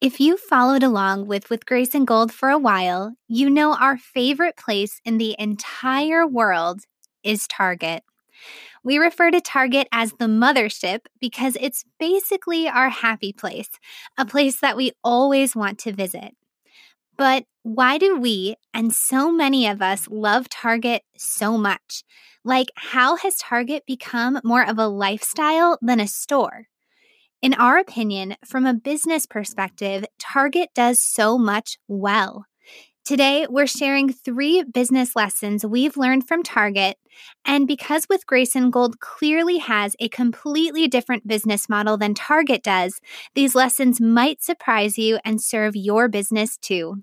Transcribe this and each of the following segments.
If you followed along with With Grace and Gold for a while, you know our favorite place in the entire world is Target. We refer to Target as the mothership because it's basically our happy place, a place that we always want to visit. But why do we and so many of us love Target so much? Like, how has Target become more of a lifestyle than a store? In our opinion, from a business perspective, Target does so much well. Today, we're sharing three business lessons we've learned from Target. And because With Grace and Gold clearly has a completely different business model than Target does, these lessons might surprise you and serve your business too.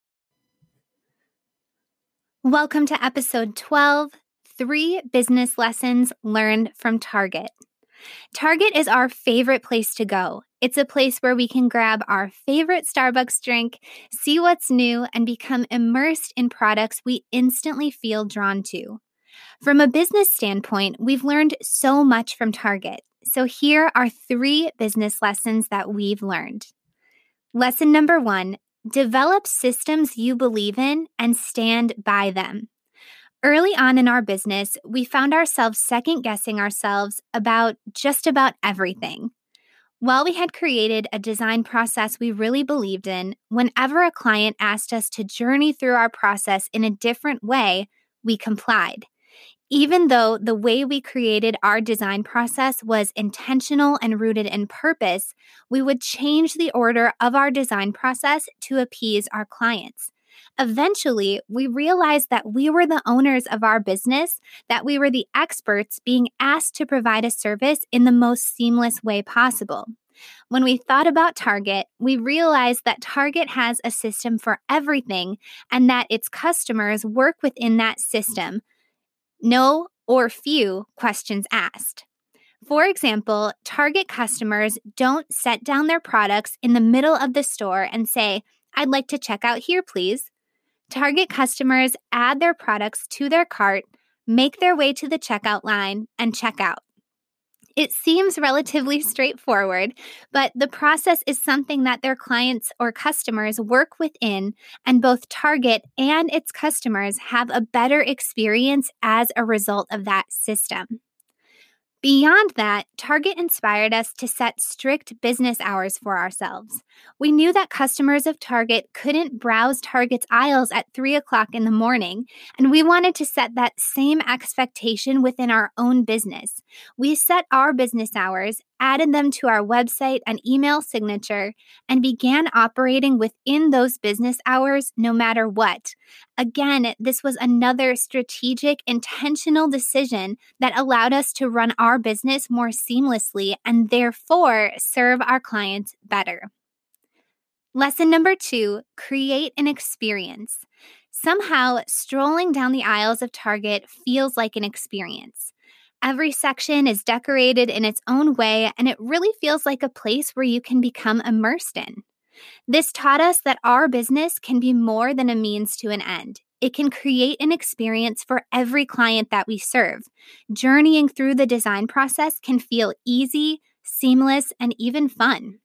Welcome to episode 12 Three Business Lessons Learned from Target. Target is our favorite place to go. It's a place where we can grab our favorite Starbucks drink, see what's new, and become immersed in products we instantly feel drawn to. From a business standpoint, we've learned so much from Target. So here are three business lessons that we've learned. Lesson number one Develop systems you believe in and stand by them. Early on in our business, we found ourselves second guessing ourselves about just about everything. While we had created a design process we really believed in, whenever a client asked us to journey through our process in a different way, we complied even though the way we created our design process was intentional and rooted in purpose, we would change the order of our design process to appease our clients. Eventually, we realized that we were the owners of our business, that we were the experts being asked to provide a service in the most seamless way possible. When we thought about Target, we realized that Target has a system for everything and that its customers work within that system, no or few questions asked. For example, Target customers don't set down their products in the middle of the store and say, I'd like to check out here, please. Target customers add their products to their cart, make their way to the checkout line, and check out. It seems relatively mm-hmm. straightforward, but the process is something that their clients or customers work within, and both Target and its customers have a better experience as a result of that system. Beyond that, Target inspired us to set strict business hours for ourselves. We knew that customers of Target couldn't browse Target's aisles at 3 o'clock in the morning, and we wanted to set that same expectation within our own business. We set our business hours added them to our website and email signature, and began operating within those business hours no matter what. Again, this was another strategic, intentional decision that allowed us to run our business more seamlessly and therefore serve our clients better. Lesson number two create an experience. Somehow, strolling down the aisles of Target feels like an experience. Every section is decorated in its own way, and it really feels like a place where you can become immersed in. This taught us that our business can be more than a means to an end. It can create an experience for every client that we serve. Journeying through the design process can feel easy, seamless, and even fun.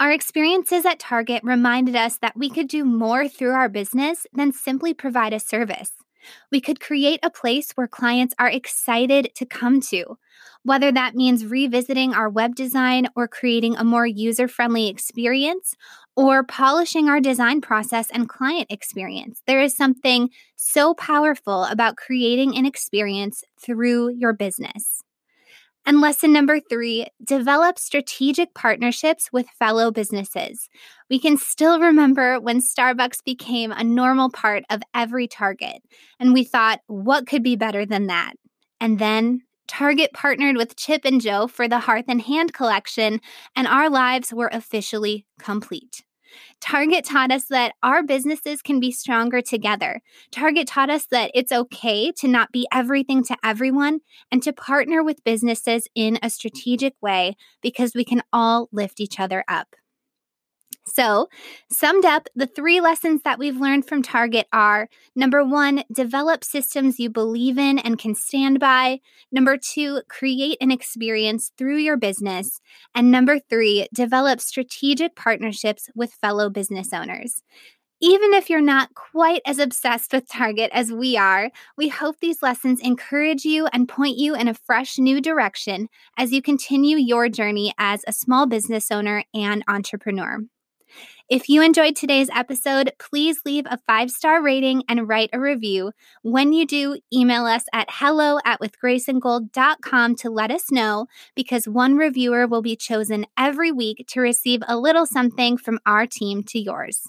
Our experiences at Target reminded us that we could do more through our business than simply provide a service. We could create a place where clients are excited to come to, whether that means revisiting our web design or creating a more user friendly experience or polishing our design process and client experience. There is something so powerful about creating an experience through your business. And lesson number three develop strategic partnerships with fellow businesses. We can still remember when Starbucks became a normal part of every Target, and we thought, what could be better than that? And then Target partnered with Chip and Jo for the Hearth and Hand collection, and our lives were officially complete. Target taught us that our businesses can be stronger together. Target taught us that it's okay to not be everything to everyone and to partner with businesses in a strategic way because we can all lift each other up. So, summed up, the three lessons that we've learned from Target are number one, develop systems you believe in and can stand by. Number two, create an experience through your business. And number three, develop strategic partnerships with fellow business owners. Even if you're not quite as obsessed with Target as we are, we hope these lessons encourage you and point you in a fresh new direction as you continue your journey as a small business owner and entrepreneur. If you enjoyed today's episode, please leave a five star rating and write a review. When you do, email us at hello at withgraceandgold.com to let us know because one reviewer will be chosen every week to receive a little something from our team to yours.